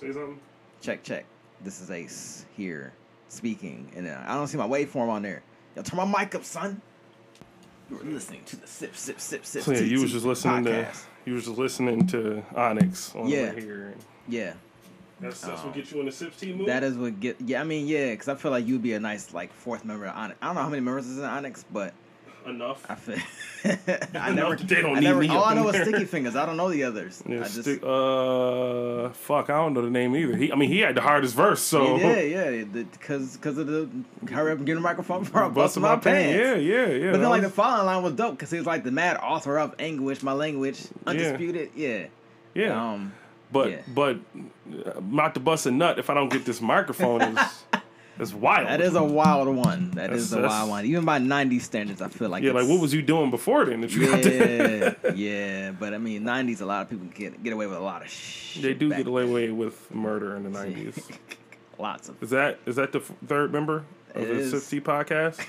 Say something. Check, check. This is Ace here speaking, and uh, I don't see my waveform on there. Yo, turn my mic up, son. You were listening to the sip, sip, sip, sip. So yeah, you was just listening podcast. to you was just listening to Onyx on Yeah. here. Yeah, That's that's Oh. what gets you in the Sips team mood. that is what get. Yeah, I mean, yeah, because I feel like you'd be a nice like fourth member of Onyx. I don't know how many members is in Onyx, but enough. I feel. I never. they don't I need never. me All I know is. Sticky Fingaz. I don't know the others. Yeah, I just. stick, uh, fuck, I don't know the name either. He, I mean, he had the hardest verse, so Yeah, yeah, because because of the hurry up and get a microphone before I bust busting my, pants. Yeah, yeah, yeah. But then, that like the following line was dope because he was like the mad author of Anguish, my language, undisputed. Yeah. yeah, Um. but yeah. but uh, not to bust a nut if I don't get this microphone is is wild. That is a wild one. That is That's- a wild one. Even by '90s standards, I feel like. yeah. Like, what was you doing before then? That you got that? Yeah, yeah. But I mean, '90s, a lot of people get get away with a lot of shit. They do back get away with murder in the nineties. Lots of. Is that is that the f- third member of It the is. Sifty podcast?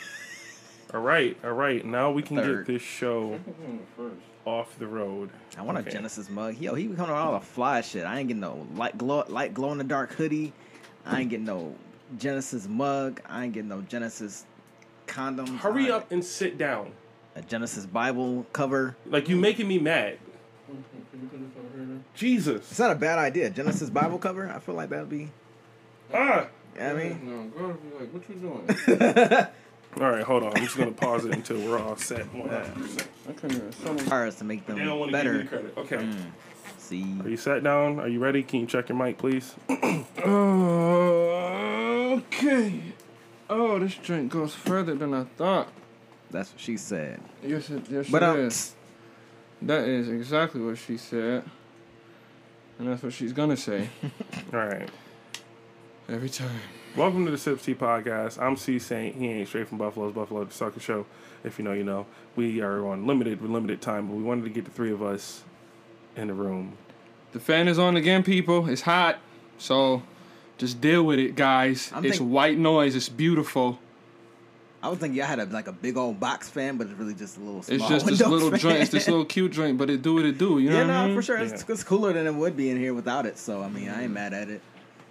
all right, all right. Now we can Third. get this show off the road. I want Okay. a Genesis mug. Yo, he be coming with all the fly shit. I ain't getting no light glow, light glow in the dark hoodie. I ain't getting no Genesis mug. I ain't getting no Genesis condoms. Hurry up and sit down. A Genesis Bible cover. Like you making me mad. Jesus. It's not a bad idea. Genesis Bible cover. I feel like that'd be. Ah. You know what I mean. No, girl be like, what you doing? All right, hold on. I'm just gonna pause it until we're all set. 100%. I couldn't even summon. Ours to make them They don't want to give me better. credit. Okay. See. Are you sat down? Are you ready? Can you check your mic, please? okay. Oh, this drink goes further than I thought. That's what she said. Yes, it, yes, But it um, is. That is exactly what she said. And that's what she's gonna say All right. every time. Welcome to the Sip Tea Podcast. I'm C Saint. He ain't straight from Buffalo's Buffalo the Sucker Show. If you know, you know. We are on limited with limited time, but we wanted to get the three of us in the room. The fan is on again, people. It's hot. So just deal with it, guys. I'm it's think- white noise. It's beautiful. I was thinking I had a, like a big old box fan, but it's really just a little small It's just this little fan. joint. It's this little cute joint, but it do what it do. You know yeah, what I no, mean? for sure. It's, Yeah. it's cooler than it would be in here without it. So I mean, I ain't mad at it.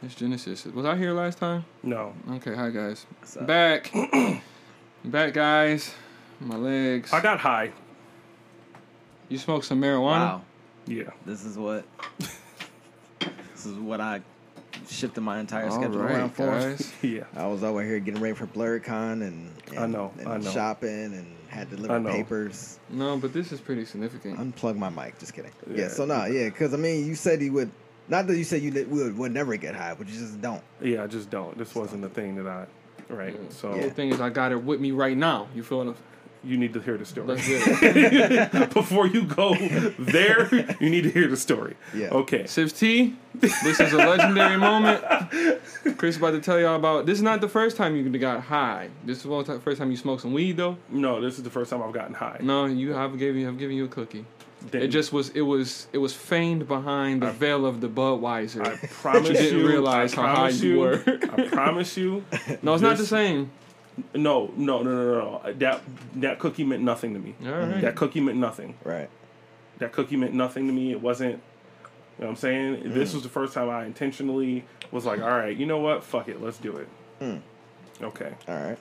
It's Genesis. Was I here last time? No. Okay, hi guys. What's up? Back. Back, guys. My legs. I got high. You smoke some marijuana? Wow, Yeah. this is what this is what I shifted my entire All schedule around for. us. Yeah. I was over here getting ready for BlerdCon and, and I know, and I know. shopping and had to deliver papers. No, but this is pretty significant. Unplug my mic. Just kidding. Yeah. Yeah. so no, yeah, because I mean, you said you would. Not that you said you would would never get high, but you just don't. Yeah, I just don't. This wasn't the thing that I. Right. So The thing is, I got it with me right now. You feel it? You need to hear the story. Let's get it. Before you go there, you need to hear the story. Yeah. Okay. Sips T, this is a legendary moment. Chris about to tell y'all about. This is not the first time you got high. This is the first time you smoked some weed, though. No, this is the first time I've gotten high. No, you have given you have given you a cookie. Then It just was it was it was feigned behind the veil of the Budweiser. I promise you didn't realize I how high promise you were. I promise you. no, it's not the same. No, no, no, no, no, no. That that cookie meant nothing to me. All right. That cookie meant nothing. Right. That cookie meant nothing to me. It wasn't. You know what I'm saying? Mm. This was the first time I intentionally was like, all right, you know what? Fuck it, let's do it. Mm. Okay. All right.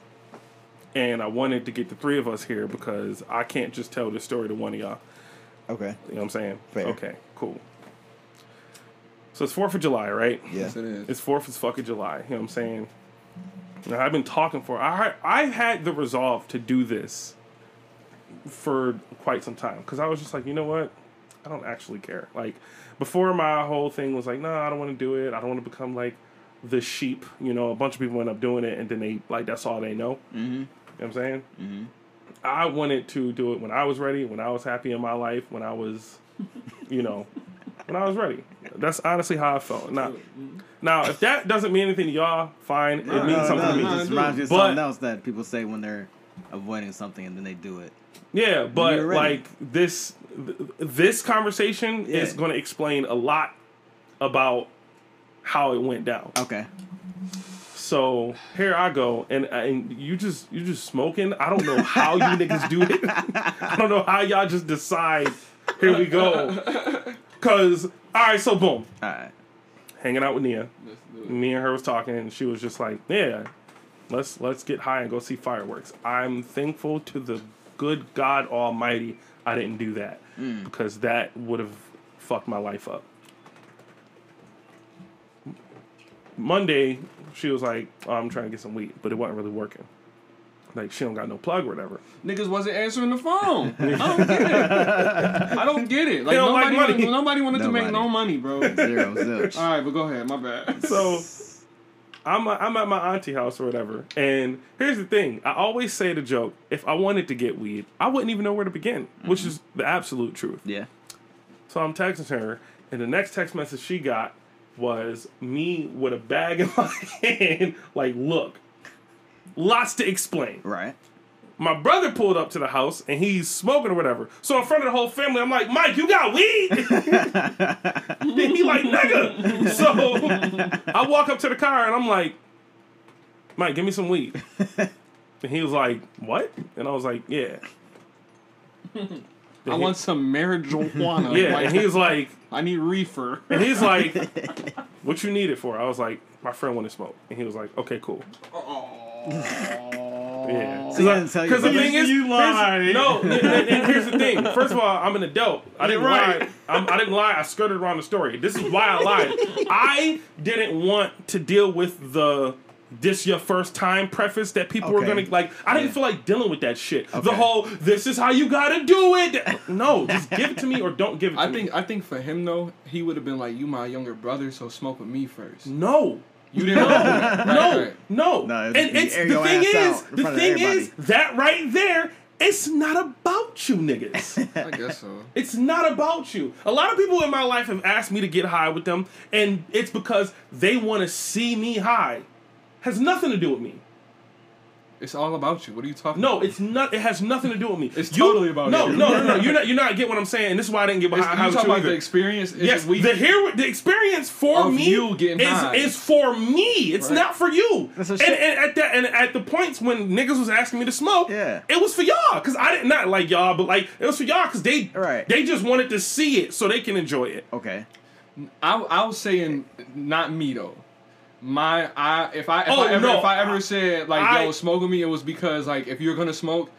And I wanted to get the three of us here because I can't just tell this story to one of y'all. Okay. You know what I'm saying? Fair. Okay, cool. So it's 4th of July, right? Yeah. Yes, it is. It's 4th of fucking July. You know what I'm saying? I've been talking for, I, I've had the resolve to do this for quite some time because I was just like, you know what? I don't actually care. Like, before my whole thing was like, no, I don't want to do it. I don't want to become like the sheep. You know, a bunch of people end up doing it and then they, like, that's all they know. Mm-hmm. You know what I'm saying? Mm-hmm. I wanted to do it when I was ready, when I was happy in my life, when I was, you know, when I was ready. That's honestly how I felt. Now, now if that doesn't mean anything to y'all, fine. it means something to me. no, It reminds me of something else that people say when they're avoiding something and then they do it. Yeah, but like this, th- this conversation Yeah. is going to explain a lot about how it went down. Okay. So here I go, and uh, and you just you just smoking. I don't know how you niggas do it. I don't know how y'all just decide. Here we go. Cause all right, so boom. All right. hanging out with Nia. Let's do it. Me and her was talking, and she was just like, "Yeah, let's let's get high and go see fireworks." I'm thankful to the good God Almighty I didn't do that mm. because that would have fucked my life up. Monday, she was like, oh, "I'm trying to get some weed," but it wasn't really working. Like she don't got no plug or whatever. Niggas wasn't answering the phone. I don't get it. I don't get it. Like don't like nobody, money. wanted, nobody wanted to make Nobody. no money, bro. Zero zilch. All right, but go ahead. My bad. So I'm I'm at my auntie house or whatever, and here's the thing: I always say the joke. If I wanted to get weed, I wouldn't even know where to begin, which is mm-hmm. the absolute truth. Yeah. So I'm texting her, and the next text message she got was me with a bag in my hand, like, look, lots to explain. Right. My brother pulled up to the house and he's smoking or whatever. So in front of the whole family, I'm like, Mike, you got weed? and he like, nigga. So I walk up to the car and I'm like, Mike, give me some weed. And he was like, what? And I was like, yeah. I want some marijuana. Yeah, Like, and he was like, I need reefer. and he's like, what you need it for? I was like, my friend wanted to smoke. And he was like, okay, cool. Yeah. So he tell you Because the thing is, You here's- lied. No, and, and- and here's the thing. First of all, I'm an adult. I didn't right. lie. I'm, I didn't lie. I skirted around the story. This is why I lied. I didn't want to deal with the this your first time preface that people were gonna like. I didn't Yeah. feel like dealing with that shit. The whole this is how you gotta do it. No, just give it to me or don't give it to I me. think I think for him though, he would have been like, "You my younger brother, so smoke with me first. no. You didn't. know that. No, Right, right. no, No, and it's the thing is, the thing is that right there, it's not about you niggas. I guess so. It's not about you. A lot of people in my life have asked me to get high with them, and it's because they want to see me high. Has nothing to do with me. It's all about you. What are you talking? No, about? it's not. It has nothing to do with me. It's You- totally about no, you. No, no, no. You're not. You're not getting what I'm saying. And this is why I didn't get It's, high, you high talking with you about the experience? It's Yes, we, the here the experience for Of me you getting high. is, is for me. It's Right. not for you. That's a And, shit- and at that and at the points when niggas was asking me to smoke, Yeah. it was for y'all because I didn't not like y'all, but like it was for y'all because they Right. they just wanted to see it so they can enjoy it. Okay. I, I was saying not me though. My I if I if Oh, I ever no, if I ever I- said like I- yo smoke with me, it was because like if you're gonna smoke,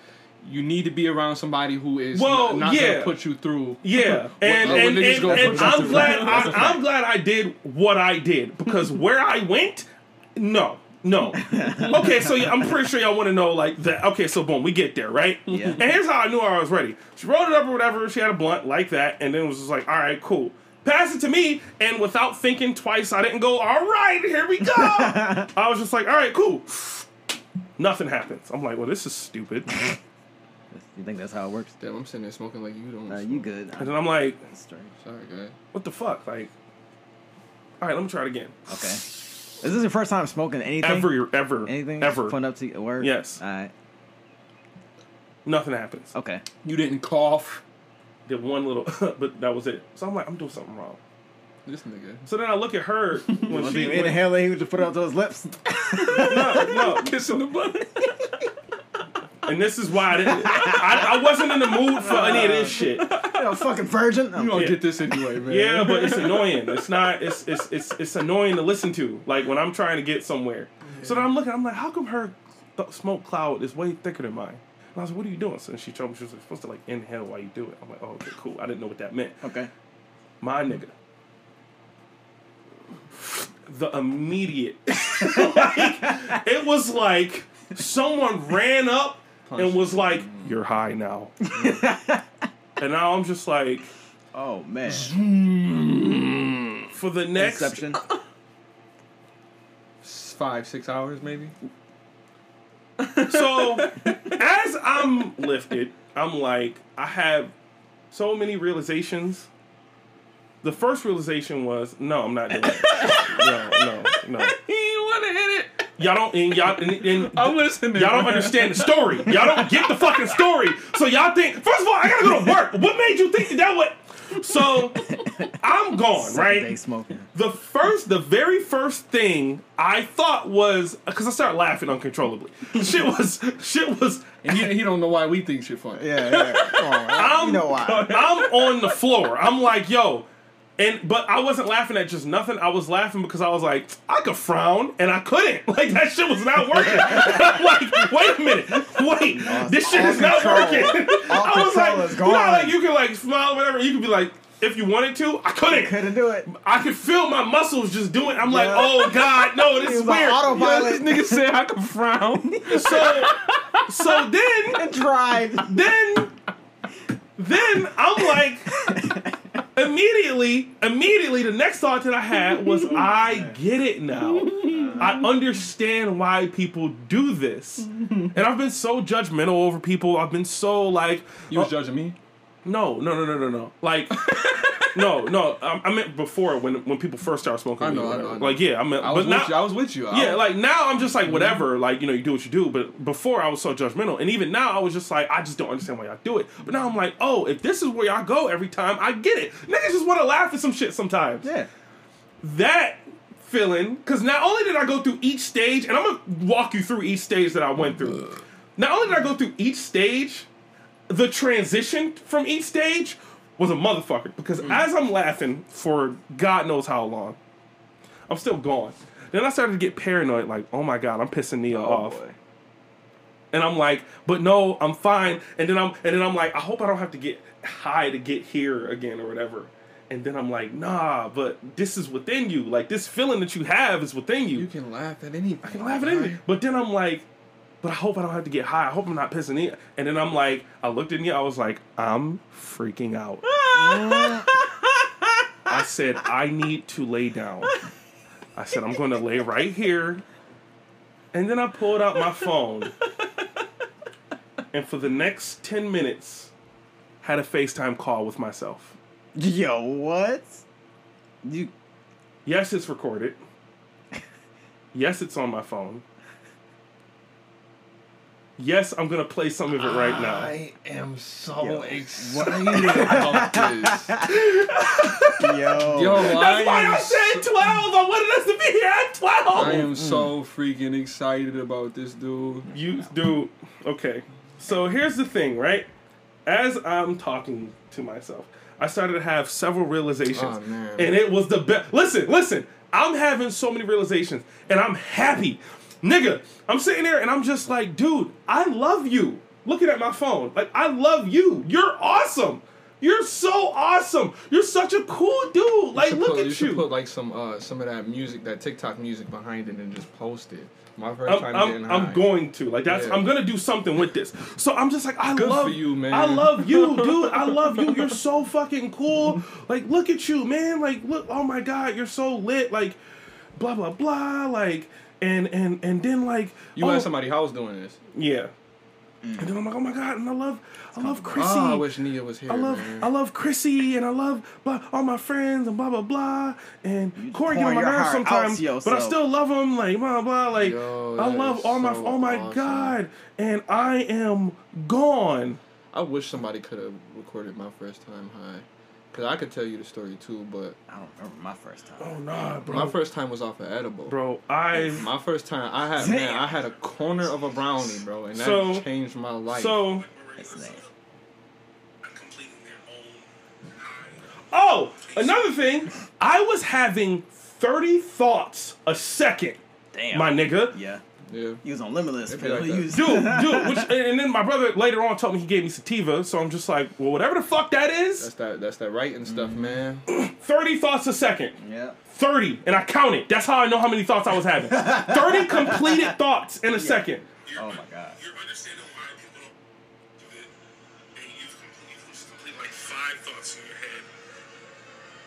you need to be around somebody who is Well, not, not yeah. gonna put you through. Yeah, and uh, and, niggas and, go and I'm glad That's a I, fact. I'm glad I did what I did because where I went, no, no. Okay, so yeah, I'm pretty sure y'all want to know like that. Okay, so boom, we get there, right? Yeah. And here's how I knew I was ready. She rolled it up or whatever. She had a blunt like that, and then was just like, all right, cool. Pass it to me, and without thinking twice, I didn't go. All right, here we go. I was just like, all right, cool. Nothing happens. I'm like, well, this is stupid. You think that's how it works? Damn, I'm sitting there smoking like you don't. Nah, smoke. you good. And then I'm like, That's strange. Sorry, guy. what the fuck? Like, all right, let me try it again. Okay. Is this your first time smoking anything? Ever, ever, Anything? ever. Fun up to your word? Yes. All right. Nothing happens. Okay. You didn't cough. Did one little, but that was it. So I'm like, I'm doing something wrong. This nigga. So then I look at her when When she he when- inhale he would just put it up to his lips. no, no, Kissing the butt. and this is why I didn't. I, I wasn't in the mood for any of this uh, shit. you know, fucking virgin. You gonna Yeah. get this anyway, man. Yeah, but it's annoying. It's not. It's it's it's it's annoying to listen to. Like when I'm trying to get somewhere. So then I'm looking. I'm like, how come her th- smoke cloud is way thicker than mine? And I was like, what are you doing? So she told me she was like, supposed to like inhale while you do it. I'm like, oh, okay, cool. I didn't know what that meant. Okay. My nigga. The immediate. like, it was like someone ran up and was like, You're high now. and now I'm just like, Oh man. for the next Inception. Five, six hours maybe. So as I'm lifted, I'm like, I have so many realizations. The first realization was, no, I'm not doing it. No, no, no. He wanna hit it. Y'all don't and y'all and, and I'm listening. Y'all don't understand the story. Y'all don't get the fucking story. So y'all think, first of all, I gotta go to work. What made you think that, that would? So I'm gone, Second day right? smoking. The first, the very first thing I thought was because I started laughing uncontrollably. Shit was, shit was. And he, he don't know why we think shit funny. Yeah, yeah. Come on. I'm, you know why? I'm on the floor. I'm like, yo. And but I wasn't laughing at just nothing. I was laughing because I was like, I could frown and I couldn't. Like that shit was not working. Like, wait a minute, wait, this shit is not working. All I was like, you know, like you can like smile, whatever. You could be like, if you wanted to, I couldn't. Couldn't do it. I could feel my muscles just doing. I'm like, oh god, no, this is weird. autopilot. This nigga said I can frown. So, so then and tried. then then I'm like immediately immediately the next thought that I had was I get it now. I understand why people do this. And I've been so judgmental over people. I've been so like You was oh, judging me. No, no, no, no, no, no. Like no, no. I, I meant before when when people first started smoking. I weed know, or I know. I know. Like yeah, I meant I was but now, you. I was with you. I yeah, was- like now I'm just like mm-hmm. whatever, like you know, you do what you do. But before I was so judgmental, and even now I was just like, I just don't understand why y'all do it. But now I'm like, oh, if this is where y'all go every time, I get it. Niggas just want to laugh at some shit sometimes. Yeah. That feeling, because not only did I go through each stage, and I'm gonna walk you through each stage that I went through. Not only did I go through each stage, the transition from each stage was a motherfucker. Because mm. as I'm laughing for God knows how long, I'm still gone. Then I started to get paranoid, like, oh my god, I'm pissing Nia oh, off. boy. And I'm like, but no, I'm fine. And then I'm and then I'm like, I hope I don't have to get high to get here again or whatever. And then I'm like, nah, but this is within you. Like this feeling that you have is within you. you can laugh at anything. I can laugh at anything. But then I'm like, but I hope I don't have to get high. I hope I'm not pissing Nia. And then I'm like, I looked at Nia, I was like, I'm freaking out. I said, I need to lay down. I said, I'm going to lay right here. And then I pulled out my phone. And for the next 10 minutes, had a FaceTime call with myself. Yo, what? You Yes, it's recorded. Yes, it's on my phone. Yes, I'm going to play some of it right now. I am so Yo, excited about this. yo. Yo, That's why am I said 12. I wanted us to be here at 12. I am so freaking excited about this, dude. You dude. okay. So here's the thing, right? As I'm talking to myself, I started to have several realizations, Oh, man. and it was the best. Listen, listen. I'm having so many realizations, and I'm happy, nigga. I'm sitting there, and I'm just like, dude, I love you. Looking at my phone, like I love you. You're awesome. You're so awesome. You're such a cool dude. Like, look put, at you you. should put like some uh some of that music, that TikTok music behind it, and just post it. My 1st I'm, time I'm, getting I'm going to like that's Yeah. I'm gonna do something with this. So I'm just like I Good love you, man. I love you, dude. I love you. You're so fucking cool. Like look at you, man. Like look, oh my god, you're so lit. Like blah blah blah. Like and and and then like You oh, at I was doing this. yeah. Mm. And then I'm like, oh my god, and I love I love Chrissy. Oh, I wish Nia was here. I love man. I love Chrissy and I love blah, all my friends and blah blah blah and Corey get on my nerves sometimes, but I still love him like blah blah like Yo, I love all my oh my awesome. god and I am gone. I wish somebody could have recorded my first time high, cause I could tell you the story too. But I don't remember my first time. Oh nah, bro. my first time was off of edible. bro, I My first time, I had Damn. man, I had a corner of a brownie, bro, and that So- changed my life. so That's nice. oh another thing, I was having thirty thoughts a second, Damn. my nigga. Yeah. Yeah, He was on limitless. It'd be pill. like He was- Dude, dude, which, and then my brother later on told me he gave me sativa, so I'm just like, well, whatever the fuck that is, that's that that's that writing stuff, mm-hmm. man. 30 thoughts a second. Yeah. 30, and I counted. That's how I know how many thoughts I was having. 30 completed thoughts in a second. Oh my god.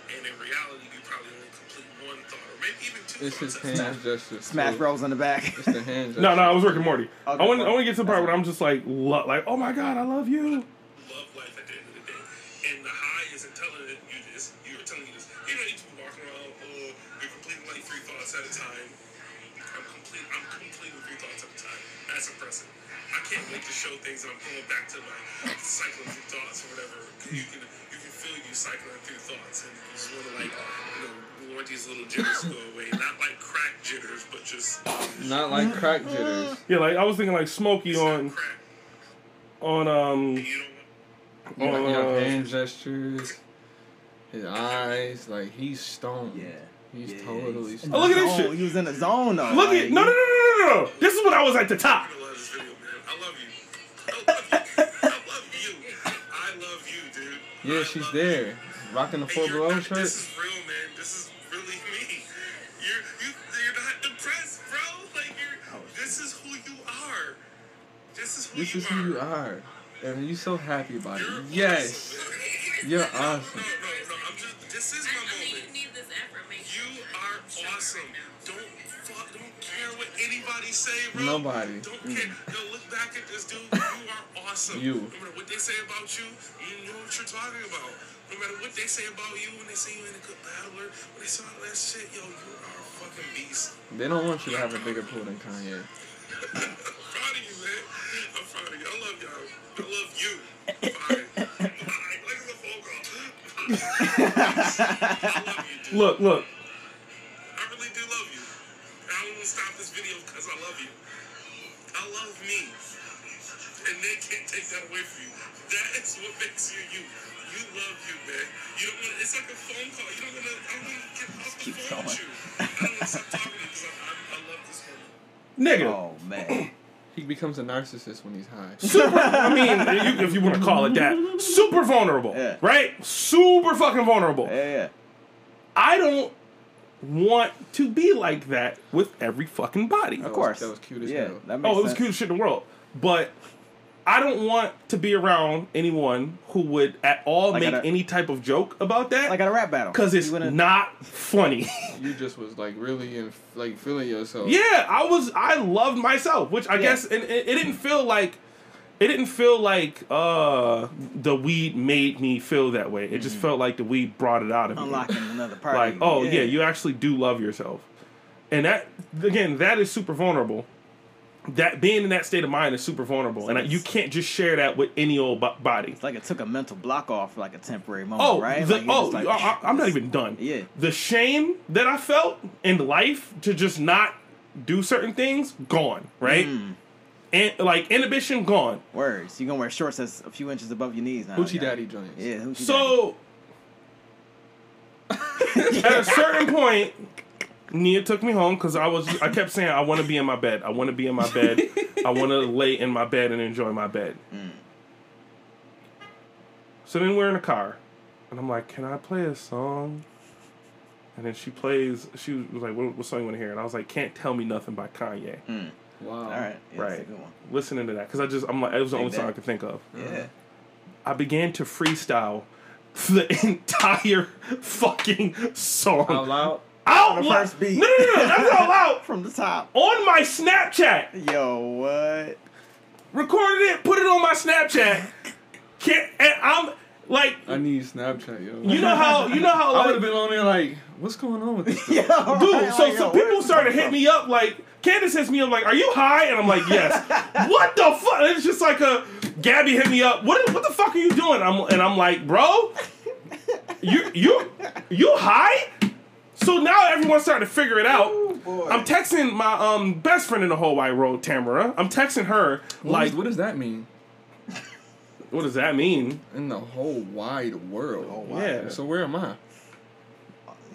Thoughts in your head, and in reality, you probably only complete one thought, or maybe even two It's his thoughts. hand gestures. Smash too. Bros in the back. It's the hand. No, no, I was working and Morty. Oh, I Okay, want, I want to get to the part that's where I'm just like, lo- like, oh my god, I love you. love life at the end of the day. And the high isn't telling you this. You're telling you this. You know, you just be walking around, oh, you're completing like three thoughts at a time. I'm complete. I'm completing three thoughts at a time. That's impressive. I can't wait to show things, and I'm going back to my cycling through thoughts or whatever. You can feel you cycling through thoughts, and you just want to like, you know, we want these little jitters to go away. Not like crack jitters, but just Not like crack jitters. Yeah, like I was thinking like Smokey it's on crack. on um You know what? You got, you Uh, hand gestures. His eyes, like he's stoned. Yeah. He's Yeah, totally he's- stoned. Oh, look at this shit. He was in the zone though. Look like, at no no no no no no. This is when I was at the top. I love this video, man. I love you. I love you. I love you. I love you, dude. Yeah, she's there, rocking the And four below shirt. This is real, man. This is really me. You're you, you're not depressed, bro. Like you're. This is who you are. This is who This you is are. who you are, and you're so happy about it. You're Yes, awesome, man. you're No, awesome. no, no. I'm just. This is I, my I mean, you moment. need this affirmation. You are awesome. Don't fuck. Don't care what anybody say, bro. Nobody. Don't care. Yo, look back at this dude. You are awesome. You. No matter what they say about you, you know what you're talking about. No matter what they say about you, when they say you ain't a good battler, when they say all that shit, yo, you are a fucking beast. They don't want you to have a bigger pool than Kanye. I'm proud of you, man. I'm proud of you. I love y'all. I love you. Bye. Bye. It's a phone call. I love you, dude. Look look. I really do love you. I don't want stop this video because I love you. I love me. And they can't take that away from you. That is what makes you you. You love you, man. You don't want it's like a phone call. You don't want to, I don't want to get off the keep phone with going. you. I don't want to stop talking to you because I, I, I love this moment. Nigga. Oh man. He becomes a narcissist when he's high. Super, I mean, you, if you want to call it that, super vulnerable, Yeah. right? Super fucking vulnerable. Yeah, yeah. I don't want to be like that with every fucking body. Of was- course. that was cute as yeah, hell. That makes Oh, it was sense. the cutest shit in the world. But I don't want to be around anyone who would at all Like make at a- any type of joke about that Like at a rap battle. because it's You wouldn't- funny. You just was like really in, like feeling yourself. yeah, I was. I loved myself, which I Yeah. guess and it, it didn't feel like. It didn't feel like uh, the weed made me feel that way. It just felt like the weed brought it out of me. unlocking another part. like, of oh yeah, you actually do love yourself, and that again, that is super vulnerable. That being in that state of mind is super vulnerable, and you can't just share that with any old bo- body. It's like it took a mental block off for like a temporary moment, Oh, right? the, Like, oh, like, I, am not even done. Yeah. the shame that I felt in life to just not do certain things gone, right? Mm. And like inhibition gone. Words. You gonna wear shorts that's a few inches above your knees now. Hoochie yeah. daddy joints. Yeah. Hoochie So at a certain point, Nia took me home because I was I kept saying I want to be in my bed. I want to be in my bed. I want to lay in my bed and enjoy my bed. Mm. So then we're in the car, and I'm like, "Can I play a song?" And then she plays. She was like, "What, what song you want to hear?" And I was like, "Can't Tell Me Nothing" by Kanye. Mm. Wow. All right. Yeah, That's a right. good one. Listening to that because I just I'm like it was the Dig only song. I could think of. Yeah. I began to freestyle the entire fucking song. Out loud. Out On the first beat. No, no, no, no, that's out. From the top. On my Snapchat. Yo, what? Recorded it, put it on my Snapchat. Can't, and I'm like, I need Snapchat, yo. you know how, you know how, I would have been on there like, what's going on with this? Yo, dude. right, So, like, so yo, people started this hitting me up like, Candace hits me up like, "Are you high?" And I'm like, "Yes." what the fuck? It's just like a Gabby hit me up. What what the fuck are you doing? I'm and I'm like, bro, you you you high? So now everyone's starting to figure it out. Ooh. I'm texting my um best friend in the whole wide world, Tamara. I'm texting her What, like, does, what does that mean? what does that mean? In the whole wide world. Oh, wow. Yeah. So where am I?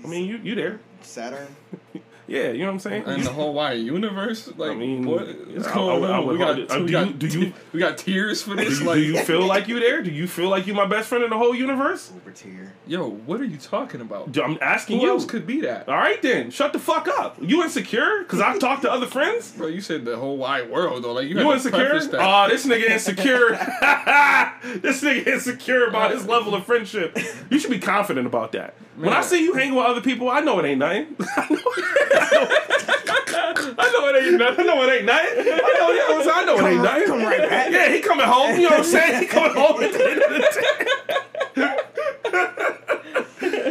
I mean, you you there? Saturn. Yeah, you know what I'm saying. In the whole wide universe? Like, mean, what? yeah, What's I- going I- I on? would we got, it. Uh, we do you- do you- we got tears for do, this? you, like, do you feel like you there? Do you feel like you're my best friend in the whole universe? Over tier. yo, what are you talking about? I'm asking Who you. else could be that? All right then, shut the fuck up. You insecure? Cause I've talked to other friends. Bro, you said the whole wide world though. Like you, You had insecure? preface that. Oh, this nigga insecure. this nigga insecure about his level of friendship. You should be confident about that. When I see you hanging with other people, I know it ain't nothing. I know, I know it ain't nothing. I know it ain't nothing. I know, you know what I'm saying? I know it ain't nothing. come right back. Yeah, he coming home. You know what I'm saying? He coming home at the end of the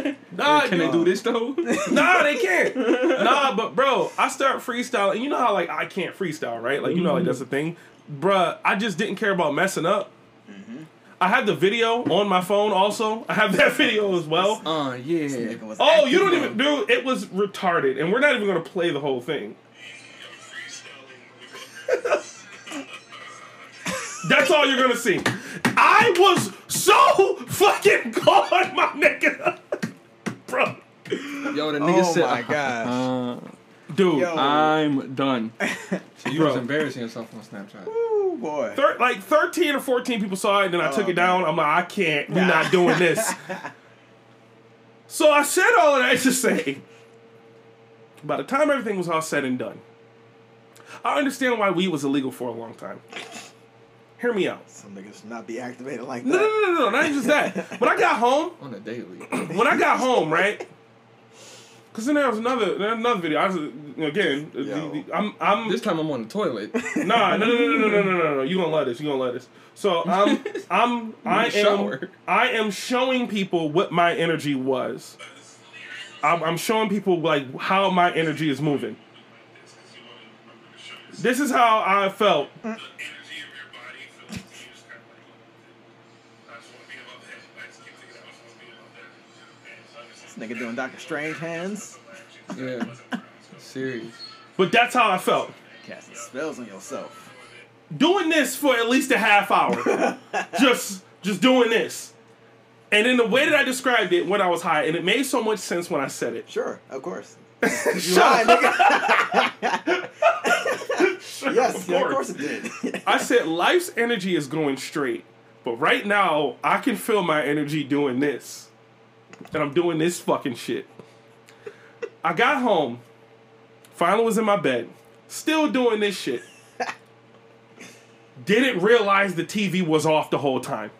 day. nah, Can they do this though? nah, they can't. Nah, but bro, I start freestyling. You know how like I can't freestyle, right? Like you know like mm-hmm. that's the thing, Bruh, I just didn't care about messing up. Mm-hmm. I have the video on my phone. Also, I have that video as well. uh, yeah. Oh, you don't even do. It was retarded, and we're not even gonna play the whole thing. That's all you're gonna see. I was so fucking gone, my nigga. bro. Yo, the nigga Oh said, my gosh. uh, Dude, Yo. I'm done. So you was embarrassing yourself on Snapchat. Ooh, boy. thir- like 13 or 14 people saw it, and then I oh, took Oh, it down. I'm like, I can't. We're not doing this. so I said all of that to say, by the time everything was all said and done, I understand why weed was illegal for a long time. Hear me out. Some niggas not be activated like No, no, no, no, no, not even just that. When I got home, On the daily. when I got home, right? Because then there was another another video. I was again. the- the- I'm I'm This time I'm on the toilet. Nah, no, no, no, no, no, no, no, no. You gonna let us? You gonna let us? So I'm, I'm, I am, shower. I am showing people what my energy was. I'm, I'm showing people like how my energy is moving. This is how I felt. The nigga doing Doctor Strange hands. Yeah. Serious. But that's how I felt. Casting spells on yourself. Doing this for at least a half hour. just, just doing this. And in the way that I described it when I was high, and it made so much sense when I said it. Sure, of course. Shut Lie, nigga. yes, Of yeah, of course. course it did. I said life's energy is going straight, but right now I can feel my energy doing this, and I'm doing this fucking shit. I got home, finally was in my bed, still doing this shit. Didn't realize the TV was off the whole time.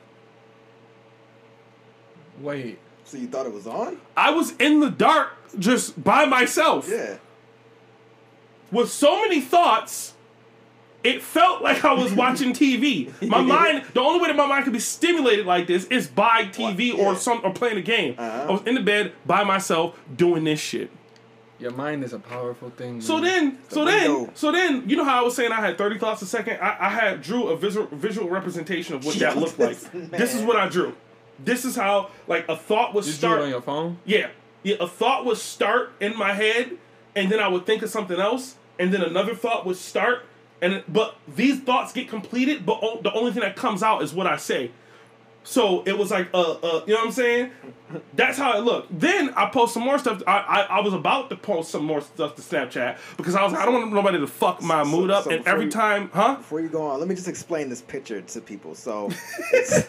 Wait. so you thought it was on? I was in the dark just by myself Yeah. with so many thoughts. It felt like I was watching TV. My mind, the only way that my mind could be stimulated like this is by TV What? or some or playing a game. Uh-huh. I was in the bed by myself doing this shit. Your mind is a powerful thing. So man. then, so The then, window. so then, you know how I was saying I had thirty thoughts a second. I, I had drew a visual visual representation of what that looked like. this This is what I drew. This is how like a thought would you start. it on your phone? Yeah, yeah. A thought would start in my head, and then I would think of something else, and then another thought would start, and but these thoughts get completed, but o- the only thing that comes out is what I say. So it was like, uh, uh, you know what I'm saying? That's how it looked. Then I post some more stuff. I, I, I was about to post some more stuff to Snapchat because I was like, I don't want nobody to fuck my So- mood up. so and every you- time, huh? Before you go on, let me just explain this picture to people. So, it's,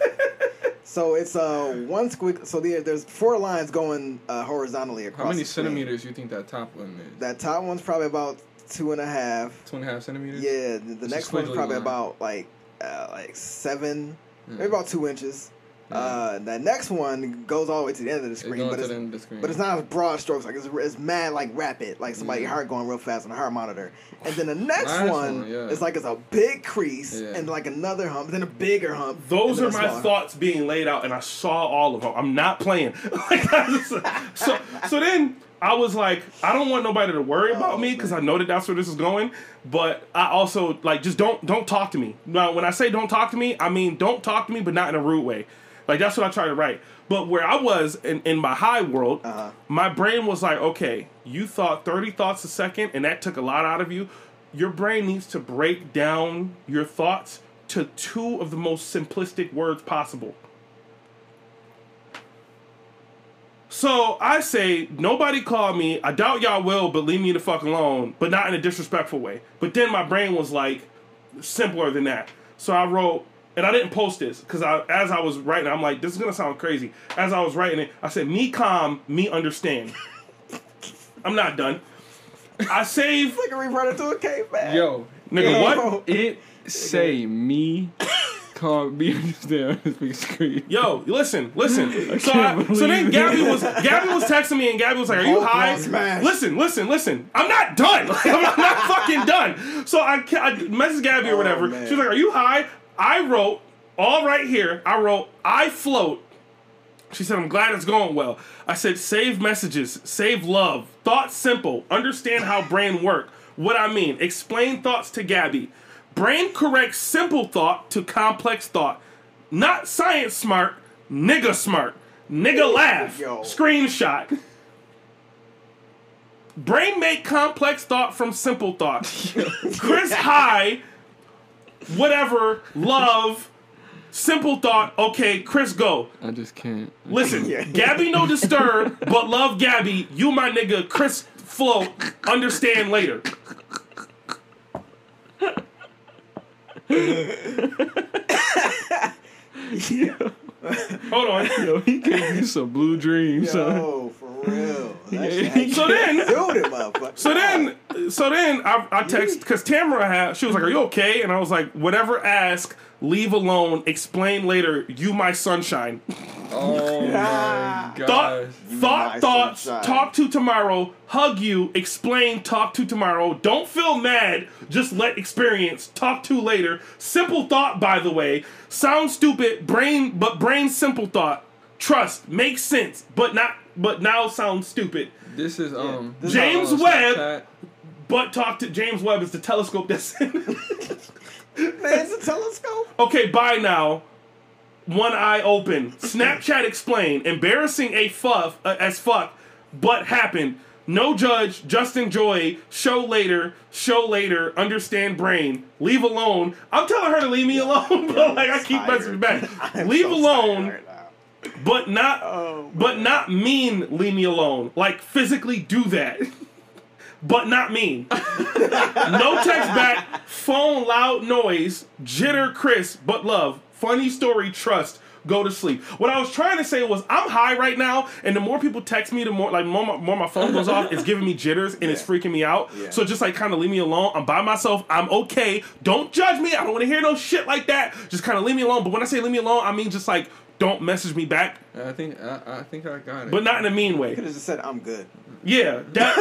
so it's uh one squig. So there, there's four lines going uh, horizontally across. How many the screen. centimeters you think that top one is? That top one's probably about two and a half. Two and a half centimeters? Yeah, the, the next one's probably line. about like uh, like seven, maybe about two inches. Uh, that next one goes all the way to the end of the screen, going but it's, the end of the screen. but it's not as broad strokes. Like it's, it's mad, like rapid, like somebody Yeah. heart going real fast on a heart monitor. And then the next one, one, yeah. is like it's a big crease Yeah. and like another hump, then a bigger hump. Those are my smaller thoughts being laid out, and I saw all of them. I'm not playing. Like, I just- so, so then I was like, I don't want nobody to worry about me because I know that that's where this is going. But I also like just don't don't talk to me. Now, when I say don't talk to me, I mean don't talk to me, but not in a rude way. Like that's what I try to write. But where I was in, in my high world, Uh-huh. my brain was like, okay, you thought 30 thoughts a second, and that took a lot out of you. Your brain needs to break down your thoughts to two of the most simplistic words possible. So I say, nobody call me. I doubt y'all will, but leave me the fuck alone. But not in a disrespectful way. But then my brain was like, simpler than that. So I wrote, and I didn't post this because I, as I was writing, I'm like, this is gonna sound crazy. As I was writing it, I said, me calm, me understand. I'm not done. I save, It's like a reverted to a caveman. Yo, nigga, Yo. what? it say me call me understand this big screen. Yo, listen, listen. So, can't I, so then Gabby was Gabby was texting me, and Gabby was like, "Are you high?" got smashed. Listen, listen, listen. I'm not done. Like, I'm not, not fucking done. So I, ca- I messaged Gabby or Oh, whatever. man. She was like, "Are you high?" I wrote all right here. I wrote, "I float." She said, I'm glad it's going well. I said, save messages, save love, thoughts simple, understand how brain work. What I mean, explain thoughts to Gabby. Brain corrects simple thought to complex thought. Not science smart, nigga smart. Nigga laugh. Yo. Screenshot. Brain make complex thought from simple thought. Chris High, whatever, love, Simple thought. Okay, Chris, go. I just can't. Listen, Yeah. Gabby no disturb, but love Gabby. You my nigga, Chris Flow. Understand later. Hold on. Yo, he gave me some blue dreams. son. Yo, for real. Yeah. So then- suited. So then, so then I, I text because Tamara had. She was like, "Are you okay?" And I was like, "Whatever. Ask. Leave alone. Explain later. You my sunshine. Oh my Thought, gosh. thought, my thoughts. sunshine. Talk to tomorrow. Hug you. Explain. Talk to tomorrow. Don't feel mad. Just let experience. Talk to later. Simple thought, by the way. Sounds stupid. Brain, but brain simple thought. Trust. Makes sense. But not. But now sounds stupid. This is um This James on Webb. Snapchat. But talk to James Webb is the telescope that's in. Man, it's a telescope. okay, bye now. One eye open. Snapchat explain. Embarrassing a fuff uh, as fuck, but happened. No judge, just enjoy. Show later, show later. Understand brain. Leave alone. I'm telling her to leave me alone, but like I keep tired. messaging back. Leave so alone, tired right now. but not, Oh, but not mean. Leave me alone. Like physically do that. But not mean. No text back. Phone loud noise. Jitter crisp, but love. Funny story, trust. Go to sleep. What I was trying to say was I'm high right now, and the more people text me, the more like more my, more my phone goes off. It's giving me jitters and it's freaking me out. Yeah. So just like kind of leave me alone. I'm by myself. I'm okay. Don't judge me. I don't want to hear no shit like that. Just kind of leave me alone. But when I say leave me alone, I mean just like don't message me back, I think I, I think I got it. but not in a mean way. Could have just said I'm good. Yeah, that.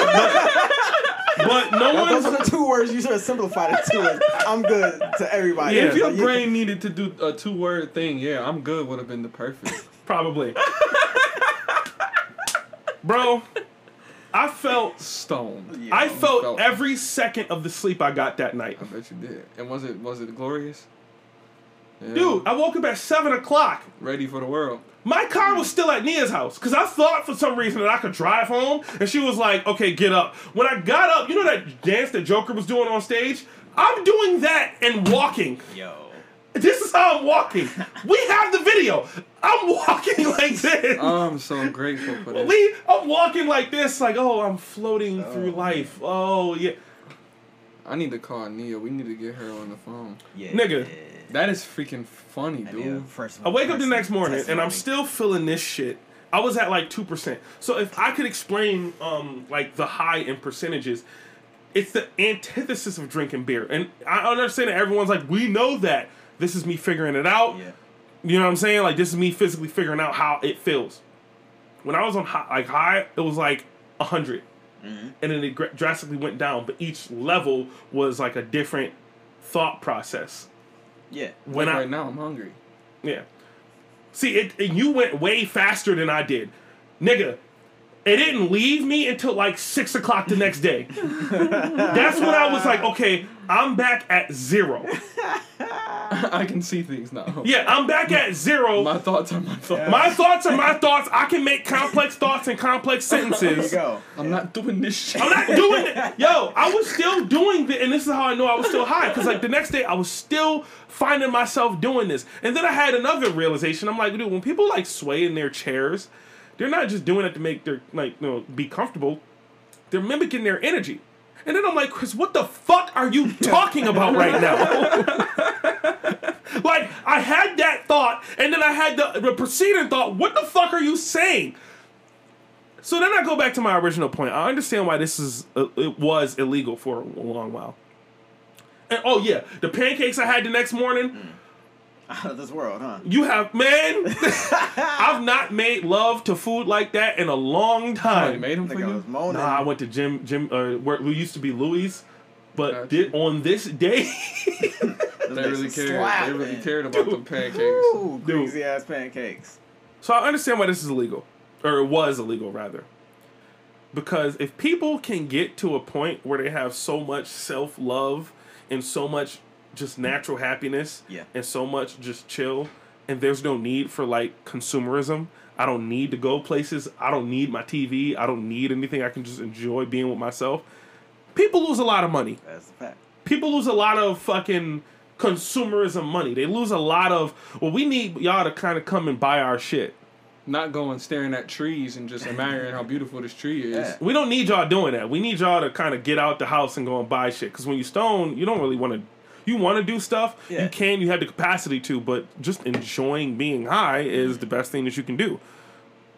But, but no oh, one. Those one's are the two words you should have simplified it to. Is, I'm good to everybody. Yeah. if your So you- brain needed to do a two word thing, yeah, I'm good would have been the perfect. Probably. Bro, I felt stoned. Yeah. I felt felt- every second of the sleep I got that night. I bet you did. And was it was it glorious? Yeah. Dude, I woke up at seven o'clock. ready for the world. My car was still at Nia's house because I thought for some reason that I could drive home, and she was like, "Okay, get up." When I got up, you know that dance that Joker was doing on stage. I'm doing that and walking. Yo. This is how I'm walking. We have the video. I'm walking like this. I'm so grateful for this. We, I'm walking like this, like, oh, I'm floating oh, through life. Oh, yeah. I need to call Nia. We need to get her on the phone. Yeah. Nigga. That is freaking funny, Yeah, dude. first I wake up the next morning and I'm still feeling this shit. I was at like 2%. So if I could explain, um, like, the high in percentages, it's the antithesis of drinking beer. And I understand that everyone's like, we know that. This is me figuring it out. Yeah. You know what I'm saying? Like this is me physically figuring out how it feels. When I was on high, like high, it was like a 100 and then it drastically went down. But each level was like a different thought process. Yeah. When like I right now, I'm hungry. yeah, see it, it, you went way faster than I did, nigga. It didn't leave me until like six o'clock the next day. That's when I was like, okay, I'm back at zero. I can see things now. Yeah, I'm back at zero. My thoughts are my thoughts. My thoughts are my thoughts. I can make complex thoughts and complex sentences. go. I'm not doing this shit. I'm not doing it. Yo, I was still doing this, and this is how I know I was still high. Because like the next day, I was still finding myself doing this, and then I had another realization. I'm like, dude, when people like sway in their chairs, they're not just doing it to make their like you know be comfortable. They're mimicking their energy. And then I'm like, Chris, what the fuck are you talking about right now? like, I had that thought, and then I had the, the preceding thought, what the fuck are you saying? So then I go back to my original point. I understand why this is uh, it was illegal for a long while. And oh yeah, the pancakes I had the next morning. Out of this world, huh? You have man, I've not made love to food like that in a long I time. made them for Nigga you. was moaning. Nah, I went to Jim Jim uh, where we used to be Louis, but Gotcha. did on this day. They really cared. slap, They really man. cared about the pancakes. Ooh, Dude. ass pancakes. So I understand why this is illegal, or it was illegal rather. Because if people can get to a point where they have so much self love and so much just natural happiness, Yeah. and so much just chill, and there's no need for like consumerism. I don't need to go places. I don't need my TV. I don't need anything. I can just enjoy being with myself. People lose a lot of money That's the fact. people lose a lot of fucking consumerism money. They lose a lot of. Well, we need y'all to kind of come and buy our shit. Not going staring at trees and just admiring how beautiful this tree is. Yeah. We don't need y'all doing that. We need y'all to kind of get out the house and go and buy shit. Because when you stone, you don't really want to. You want to do stuff. Yeah. You can. You have the capacity to, but just enjoying being high is the best thing that you can do.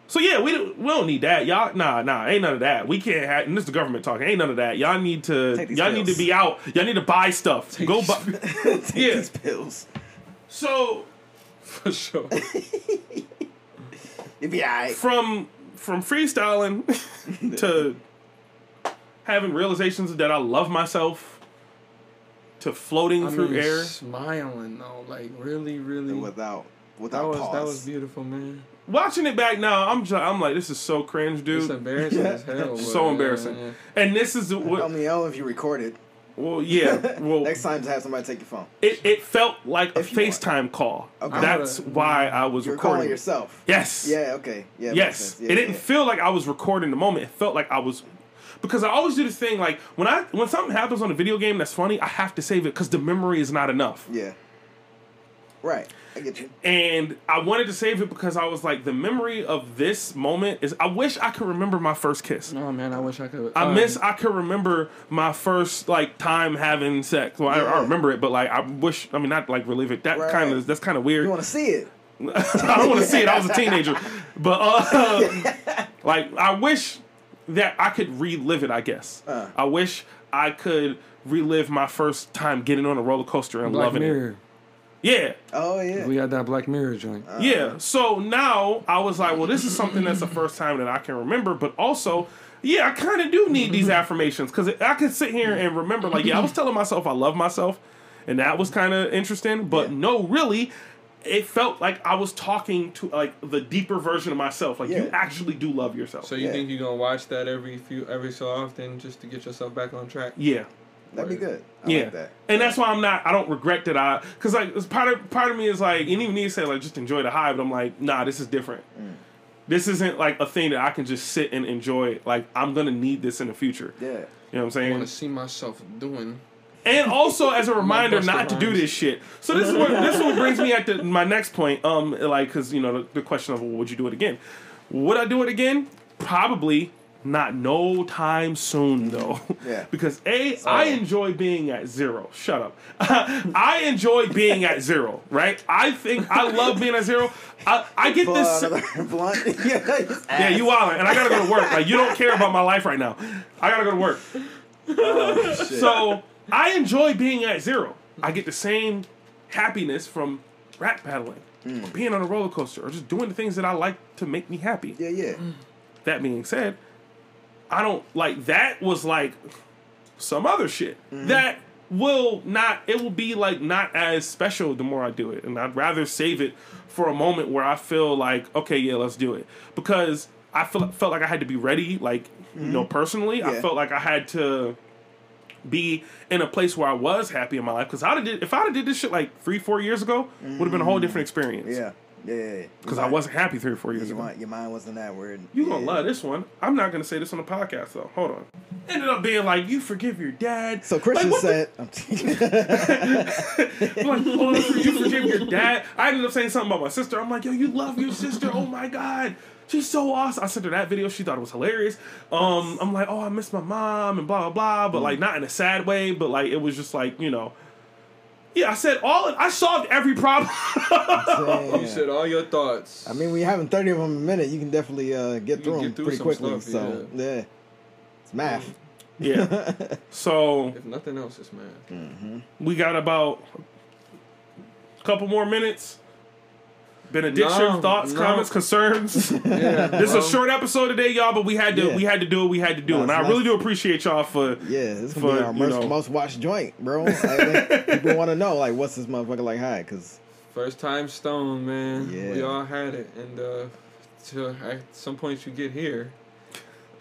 So yeah, we don't, we don't need that. Y'all, nah, nah, ain't none of that. We can't have. And this is the government talking. Ain't none of that. Y'all need to. Y'all need to be out. Y'all need to buy stuff. go buy. Take Yeah. these pills. So For sure. You'll be alright. from from freestyling to having realizations that I love myself to floating I through mean, air. smiling though, like really, really. Without that without was pause. that was beautiful, man. Watching it back now, I'm just, I'm like, this is so cringe, It's dude. embarrassing as hell. So but, embarrassing. yeah, yeah. And this is I what. mean, oh, if you recorded. Well, yeah. Well, Next time, have somebody take your phone. it, it felt like a If you want. FaceTime call. Okay. That's why I was You're recording. calling it. yourself. Yes. Yeah. Okay. Yeah. Yes. Yeah, it didn't yeah. feel like I was recording the moment. It felt like I was because I always do this thing like when I when something happens on a video game that's funny, I have to save it because the memory is not enough. Yeah. Right. I get you. And I wanted to save it because I was like, the memory of this moment is. I wish I could remember my first kiss. Oh man, I wish I could. I um, miss. I could remember my first like time having sex. Well, I, I remember it, but like I wish. I mean, not like relive it. That Right. kind of that's kind of weird. You want to see it? I don't want to see it. I was a teenager, but uh, like I wish that I could relive it. I guess Uh. I wish I could relive my first time getting on a roller coaster and Black loving it. Yeah, Oh yeah. We had that Black Mirror joint. yeah. So now I was like, well, this is something that's the first time that I can remember, but also. Yeah, I kind of do need these affirmations because I can sit here and remember, like, yeah, I was telling myself I love myself, and that was kind of interesting. But Yeah. no, really, it felt like I was talking to like the deeper version of myself. Like you actually do love yourself. So you Yeah. think you're gonna watch that every few every so often just to get yourself back on track? yeah, That'd be good. I yeah, like that. and that's why I'm not. I don't regret that I because like it's part of part of me is like, and even me say like just enjoy the high, but I'm like, nah, this is different. Mm. This isn't like a thing that I can just sit and enjoy. Like I'm gonna need this in the future. Yeah. You know what I'm saying. I saying? want to see myself doing. And also as a reminder not to do this shit. So this is what this is what brings me at the, my next point. Um, like because you know the, the question of well, would you do it again? Would I do it again? Probably not. No time soon though. Yeah. because a I enjoy being at zero. Shut up. I enjoy being at zero. Right. I think I love being at zero. I, I get this. blunt. yeah. You wildin', and I gotta go to work. Like you don't care about my life right now. I gotta go to work. Oh, shit. So I enjoy being at zero. I get the same happiness from rap battling, mm. or being on a roller coaster, or just doing the things that I like to make me happy. Yeah. Yeah. Mm. That being said, I don't like that was like some other shit mm-hmm. that will not it will be like not as special the more I do it and I'd rather save it for a moment where I feel like okay yeah let's do it because I feel felt like I had to be ready like you know mm-hmm. personally I felt like I had to be in a place where I was happy in my life because I did if I did this shit like three four years ago would have been a whole different experience Yeah. Yeah. Yeah. yeah. because I wasn't happy three or four years Your ago. mind, your mind wasn't that word. You gonna love this one. I'm not gonna say this on the podcast though. Hold on. Ended up being like, you forgive your dad. So Christian like, said, I'm the- like, oh, you forgive your dad. I ended up saying something about my sister. I'm like, yo, you love your sister. Oh my god. She's so awesome. I sent her that video. She thought it was hilarious. Um, I'm like, oh, I miss my mom and blah blah blah, but like not in a sad way, but like it was just like you know, yeah. I said all. I solved every problem. You said all your thoughts. I mean, when you're having 30 of them a minute, you can definitely uh, get You through can them get through pretty some quickly. stuff, so, yeah. It's math. yeah. So if nothing else, it's man. we got about a couple more minutes. Benediction, No, thoughts, no. comments, concerns. Yeah, This is a short episode today, y'all, but we had to Yeah. we had to do what we had to do, No, and I nice. really do appreciate y'all for. Yeah, this For, going to be our you most, know- most watched joint, bro. I people want to know, like, what's this motherfucker like high? Because, First time stone, man. we all had it, and uh, to at some point you get here.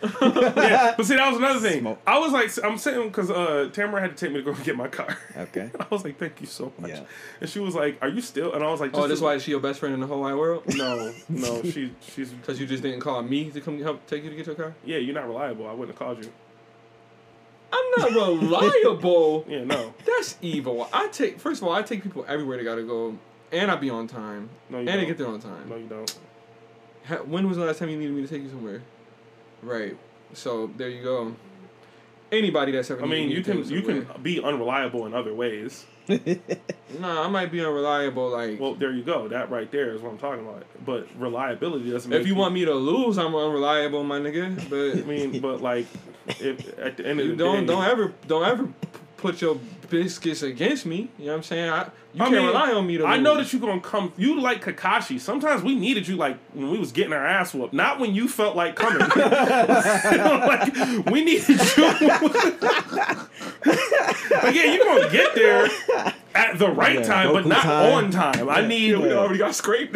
Yeah, but see, that was another thing. Smoke. I was like, I'm saying because uh, Tamara had to take me to go get my car. okay. I was like, thank you so much. Yeah. And she was like, are you still? And I was like, Oh, just that's why she your best friend in the whole wide world? No, no, she she's Because you just didn't call me to come help take you to get your car? yeah. You're not reliable. I wouldn't have called you. I'm not reliable. Yeah, no. That's evil. I take first of all, I take people everywhere they gotta go, and I be on time, No, and you they don't. get there on time. No, you don't. When was the last time you needed me to take you somewhere? Right. So there you go. Anybody that's ever I mean, you can you can be unreliable in other ways. Nah, I might be unreliable. Like, Well, there you go. That right there is what I'm talking about. But reliability doesn't. If you want me to lose, I'm unreliable, my nigga. But I mean, but like, if at the end of the don't day, don't ever don't ever put your biscuits against me. You know what I'm saying? I you I can't mean, rely on me to. I know that you're gonna come. You like Kakashi. Sometimes we needed you, like when we was getting our ass whooped. Not when you felt like coming. like we needed you. like yeah, you're gonna get there at the right Yeah, time, but not time. on time. I need. we already got scraped.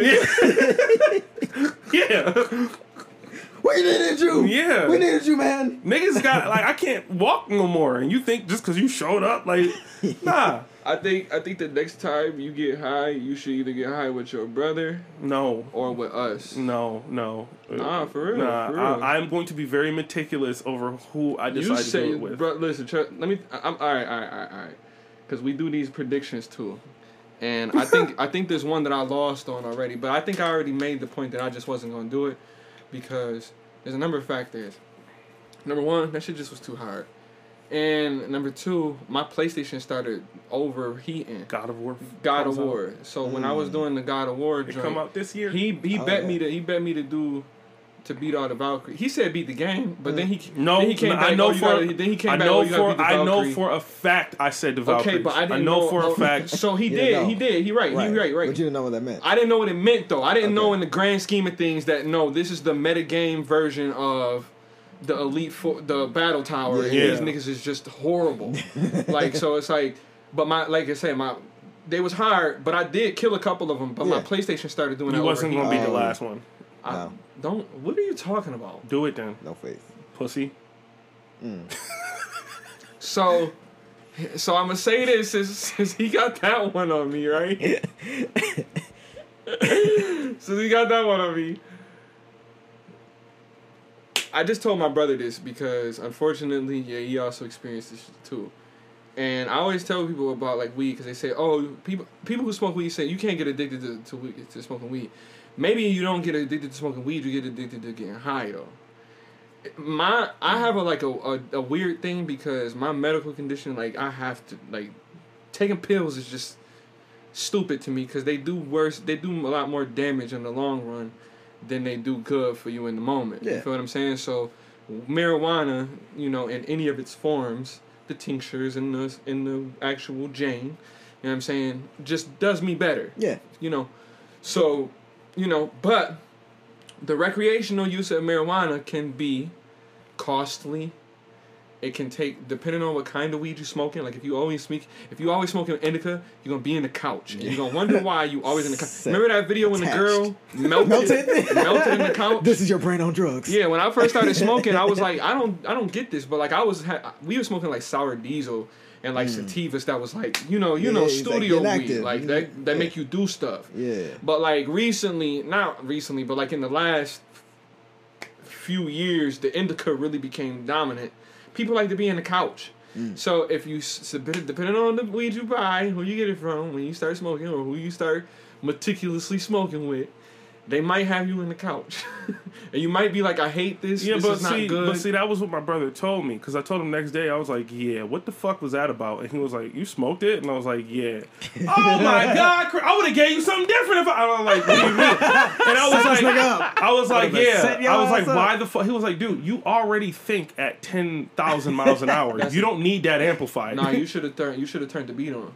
Yeah. Yeah, We needed you. Yeah. We needed you, man. niggas got like I can't walk no more, and you think just because you showed up, like nah, I think I think the next time you get high, you should either get high with your brother no. or with us. No, no. Nah, for real, Nah, for real. I, I'm going to be very meticulous over who I You decide to say, do it with. bro, listen, tr- let me. I- I'm all right, all right, all right, all right. Because we do these predictions too, and I think I think there's one that I lost on already, but I think I already made the point that I just wasn't gonna do it because there's a number of factors. Number one, that shit just was too hard, and number two, my PlayStation started overheating. God of War. God of comes out. War. So when I was mm. doing the God of War It joint, come out this year. he he Oh, bet yeah. me to he bet me to do to beat all the Valkyrie. He said beat the game, but then he no, then he came back. I know oh, for gotta, then he came I back. know oh, for I know for a fact I said the Valkyries. Okay, but I didn't know, for oh, a fact. So he did. know. He did. He right. He right. Right. But you didn't know what that meant. I didn't know what it meant though. I didn't know in the grand scheme of things that no, this is the metagame version of the elite for the battle tower. and Yeah. these niggas is just horrible. like so, it's like, but my like I said, my they was hard, but I did kill a couple of them. But my PlayStation started doing you that. wasn't overheat. gonna be the Oh. last one. I No. don't. What are you talking about? Do it then, No faith. pussy. Mm. So, so I'm gonna say this since, since he got that one on me, right? since he got that one on me, I just told my brother this because unfortunately, yeah, he also experienced this too. And I always tell people about like weed because they say, oh, people people who smoke weed say you can't get addicted to to, weed, to smoking weed. Maybe you don't get addicted to smoking weed, you get addicted to getting high though my I have a like a, a, a weird thing because my medical condition like I have to like taking pills is just stupid to me because they do worse they do a lot more damage in the long run than they do good for you in the moment. You Yeah. feel what I'm saying? So marijuana, you know, in any of its forms, the tinctures and the in the actual Jane, you know what I'm saying, just does me better Yeah. you know. So, you know, but the recreational use of marijuana can be costly. It can take depending on what kind of weed you're smoking. Like if you always smoke, if you always smoking indica, you're gonna be in the couch, you're gonna wonder why you always in the couch. Remember that video when the girl melted Melted? melted in the couch? This is your brain on drugs. Yeah, when I first started smoking, I was like, I don't, I don't get this, but like I was, ha- we were smoking like sour diesel and like sativas that was like, you know, you Mm. Yeah, know, it's like studio weed, like that, that yeah. make you do stuff. Yeah. But like recently, not recently, but like in the last few years, the indica really became dominant. People like to be in the couch. Mm. So if you submit, depending on the weed you buy, who you get it from, when you start smoking, or who you start meticulously smoking with, they might have you in the couch, and you might be like, "I hate this. Yeah, this but is not see, good." but see, that was what my brother told me because I told him next day. I was like, "Yeah, what the fuck was that about?" And he was like, "You smoked it," and I was like, "Yeah." oh my god, I would have gave you something different if I, I was like, "What do you mean?" And I was Set like. I was like, yeah. I was like, up. why the fuck? He was like, dude, you already think at ten thousand miles an hour. you don't need that amplified. nah, you should have turned. You should have turned the beat on.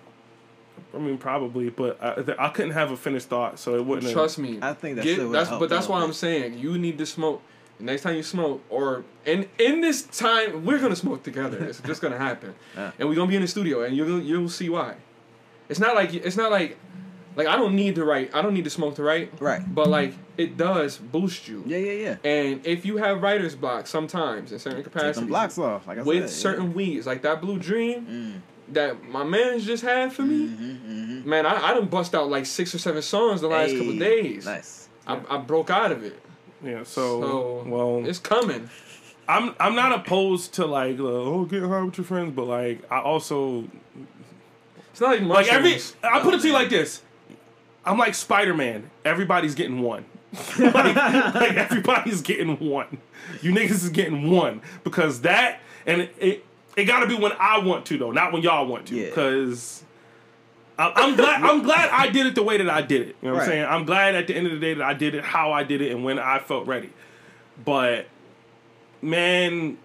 I mean, probably, but I, th- I couldn't have a finished thought, so it wouldn't. have- Trust me. I think that Get- still that's but that's why I'm saying you need to smoke. The next time you smoke, or in in this time, we're gonna smoke together. It's just gonna happen, Yeah. and we're gonna be in the studio, and you'll you'll see why. It's not like it's not like like I don't need to write. I don't need to smoke to write. Right. But like it does boost you. Yeah, yeah, yeah. And if you have writer's block, sometimes in certain Take capacities, blocks off, like I with said. certain weeds, like that Blue Dream Mm. That my man's just had for me. Mm-hmm, Man, I, I done bust out like six or seven songs the last couple days. Nice. I, I broke out of it. Yeah. So, So well, it's coming. I'm I'm not opposed to like uh, oh get high with your friends, but like I also It's not like like every. I put it to you like this. I'm like Spider Man. Everybody's getting one. like, like everybody's getting one. You niggas is getting one because that and it it, it got to be when I want to though, not when y'all want to. Yeah. Because I- I'm glad I'm glad I did it the way that I did it. You know what I'm saying? I'm glad at the end of the day that I did it how I did it and when I felt ready. But man,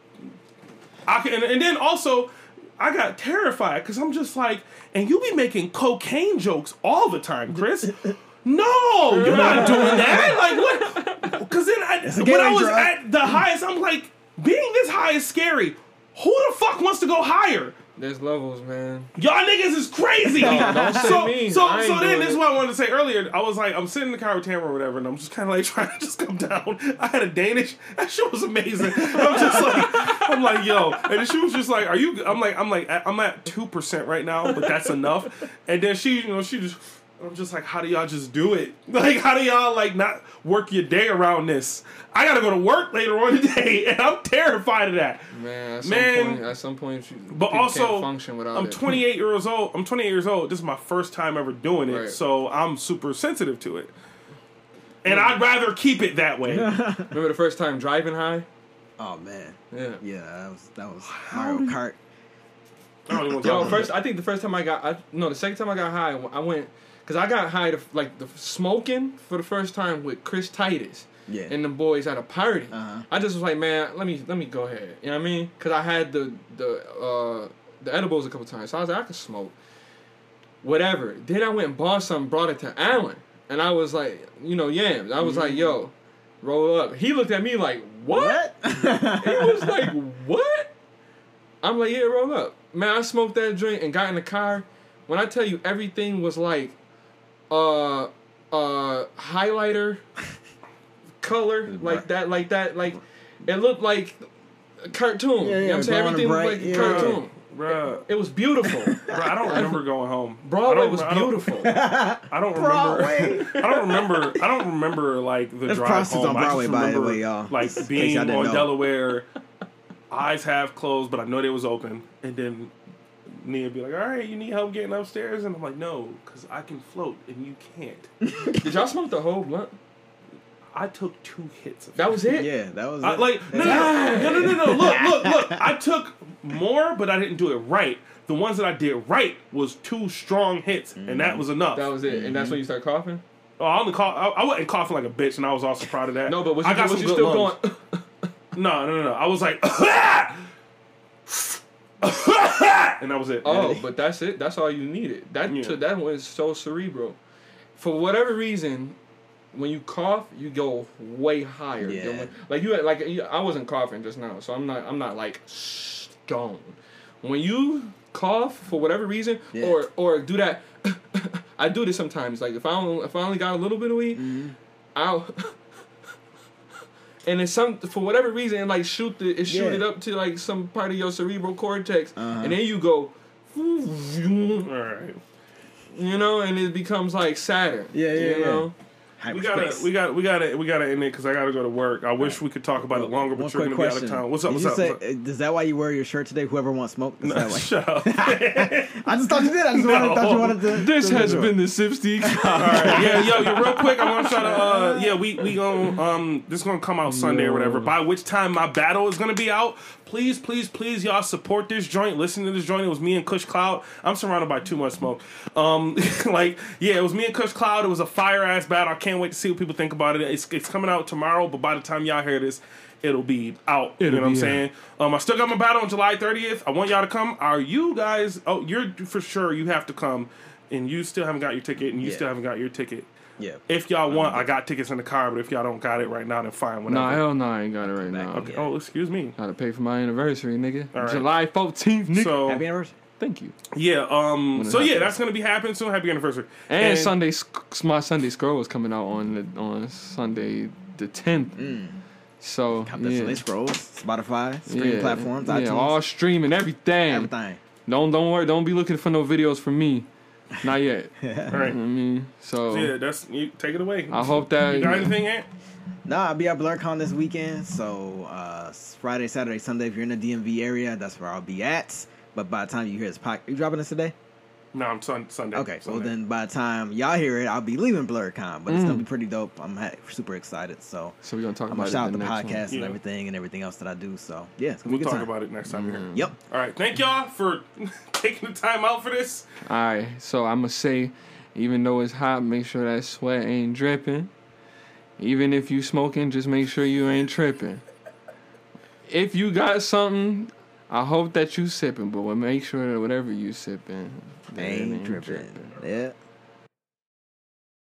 I can, and, and then also I got terrified because I'm just like, and you be making cocaine jokes all the time, Chris. No, you're not doing that. Like what? Because then I, when I was drug. at the highest, I'm like, being this high is scary. Who the fuck wants to go higher? There's levels, man. Y'all niggas is crazy. don't say so, me. So, I so then this is what I wanted to say earlier. I was like, I'm sitting in the car with Tamara or whatever, and I'm just kind of like trying to just come down. I had a Danish. That shit was amazing. I'm just like, I'm like, yo, and then she was just like, are you? I'm like, I'm like, I'm at two percent right now, but that's enough. And then she, you know, she just. I'm just like, how do y'all just do it? Like, how do y'all like not work your day around this? I gotta go to work later on today, and I'm terrified of that. Man, at some Man. point, at some point, you, But also, can't function without I'm it. 28 years old. I'm 28 years old. This is my first time ever doing it, Right. so I'm super sensitive to it. And I'd rather keep it that way. Remember the first time driving high? Oh man. Yeah. Yeah, that was that was Mario Kart. I don't even Yo, first I think the first time I got, I, no, the second time I got high, I went because I got high to like the smoking for the first time with Chris Titus Yeah. and the boys at a party. Uh-huh. I just was like, man, let me let me go ahead. You know what I mean? Because I had the the uh the edibles a couple times, so I was like, I could smoke. Whatever. Then I went and bought some, brought it to Allen, and I was like, you know, yams. I was like, yo, roll up. He looked at me like, what? He was like, "What?" I'm like, "Yeah, roll up." Man, I smoked that joint and got in the car. When I tell you everything was like, uh, uh, highlighter color, like that, like that, like it looked like a cartoon. Yeah, you know what I'm saying? Everything was bright, like a yeah. cartoon. Bruh, It was beautiful. bruh, I don't remember going home. I Broadway don't- was I don't- beautiful. I don't remember. I don't remember. I don't remember like the There's drive home. on I Broadway, just by the remember way, y'all. like Just in being on know. Delaware, eyes half closed, but I know they was open, and then Nia be like, "All right, you need help getting upstairs," and I'm like, "No, because I can float and you can't." Did y'all smoke the whole blunt? I took two hits. Of That was it. Yeah, that was I, it. like no, no, no, no, no, no, no. Look, look, look. I took more, but I didn't do it right. The ones that I did right was two strong hits, and that mm. was enough. That was it, and that's when you mm-hmm. start coughing. oh, I only cough, I, I wasn't coughing like a bitch, and I was also proud of that. No, but was I got was some you good still lungs. going? No, no, no, no. I was like, ah! and that was it. Oh, but that's it. That's all you needed. That Yeah. so that was so cerebral. For whatever reason, when you cough, you go way higher. than Yeah. when- like you had- like I wasn't coughing just now, so I'm not I'm not like stoned. When you cough for whatever reason, Yeah. or or do that, I do this sometimes. Like if I only, if I only got a little bit of weed, Mm-hmm. I'll. And it's some for whatever reason, it like shoot the it shoot Yeah. it up to like some part of your cerebral cortex, Uh-huh. and then you go, all right. you know, and it becomes like Saturn. Yeah, yeah, you yeah. know. We gotta, Hyperspace. we got, we gotta, we gotta end it because I gotta go to work. I wish we could talk about it longer, but One you're quick gonna be out question. of town. What's up? Did What's you up? say, What's up? Is that why you wear your shirt today? Whoever wants smoke. Is that why? Shut up. I just thought you did. I just wanted, thought you wanted to. This to has do it. been the Sipsty. All right, yeah, yo, yo, real quick, I want to try to, uh, yeah, we we gonna, um, this is gonna come out Sunday or whatever. By which time my battle is gonna be out. Please, please, please, y'all support this joint. Listen to this joint. It was me and Kush Cloud. I'm surrounded by too much smoke. Um, like, yeah, it was me and Kush Cloud. It was a fire ass battle. I can't wait to see what people think about it. It's it's coming out tomorrow, but by the time y'all hear this. It'll be out. you It'll know what I'm be saying? Um, I still got my battle on July 30th. I want y'all to come. Are you guys? Oh, you're for sure. You have to come, and you still haven't got your ticket, and you Yeah. still haven't got your ticket. Yeah. If y'all want, I got tickets in the car, but if y'all don't got it right now, then fine, whatever. Nah, hell no, I ain't got it right now. okay. Oh, excuse me. Gotta pay for my anniversary, nigga. All right. July 14th, nigga. So Happy anniversary. Thank you. yeah, um, so yeah, that's gonna be happening soon. Happy anniversary. And, Sunday, sc- my Sunday scroll is coming out on the, on Sunday the 10th. Mm. So Cop yeah. Sunday scrolls, Spotify, streaming yeah. platforms, yeah, iTunes, all streaming everything. everything. Don't don't worry. Don't be looking for no videos from me. Not yet. All right. I mean, so So yeah, that's you take it away. I hope that you got anything, Ant? Nah, I'll be at BlerdCon this weekend. So uh, Friday, Saturday, Sunday. If you're in the DMV area, that's where I'll be at. But by the time you hear this podcast, you dropping this today? No, I'm sun- Sunday. Okay, well then by the time y'all hear it, I'll be leaving BlerdCon. But it's gonna Mm. be pretty dope. I'm ha- super excited. So So we're gonna talk I'm about gonna shout out it. the in next one. podcast and Yeah. everything and everything else that I do. So yeah, it's gonna We'll be good talk time. about it next time you're. Yep. All right. Thank y'all for taking the time out for this. All right, so I'm gonna say, even though it's hot, make sure that sweat ain't dripping. Even if you smoking, just make sure you ain't tripping. If you got something, I hope that you sipping, but make sure that whatever you sipping, it Ain't tripping. Yeah.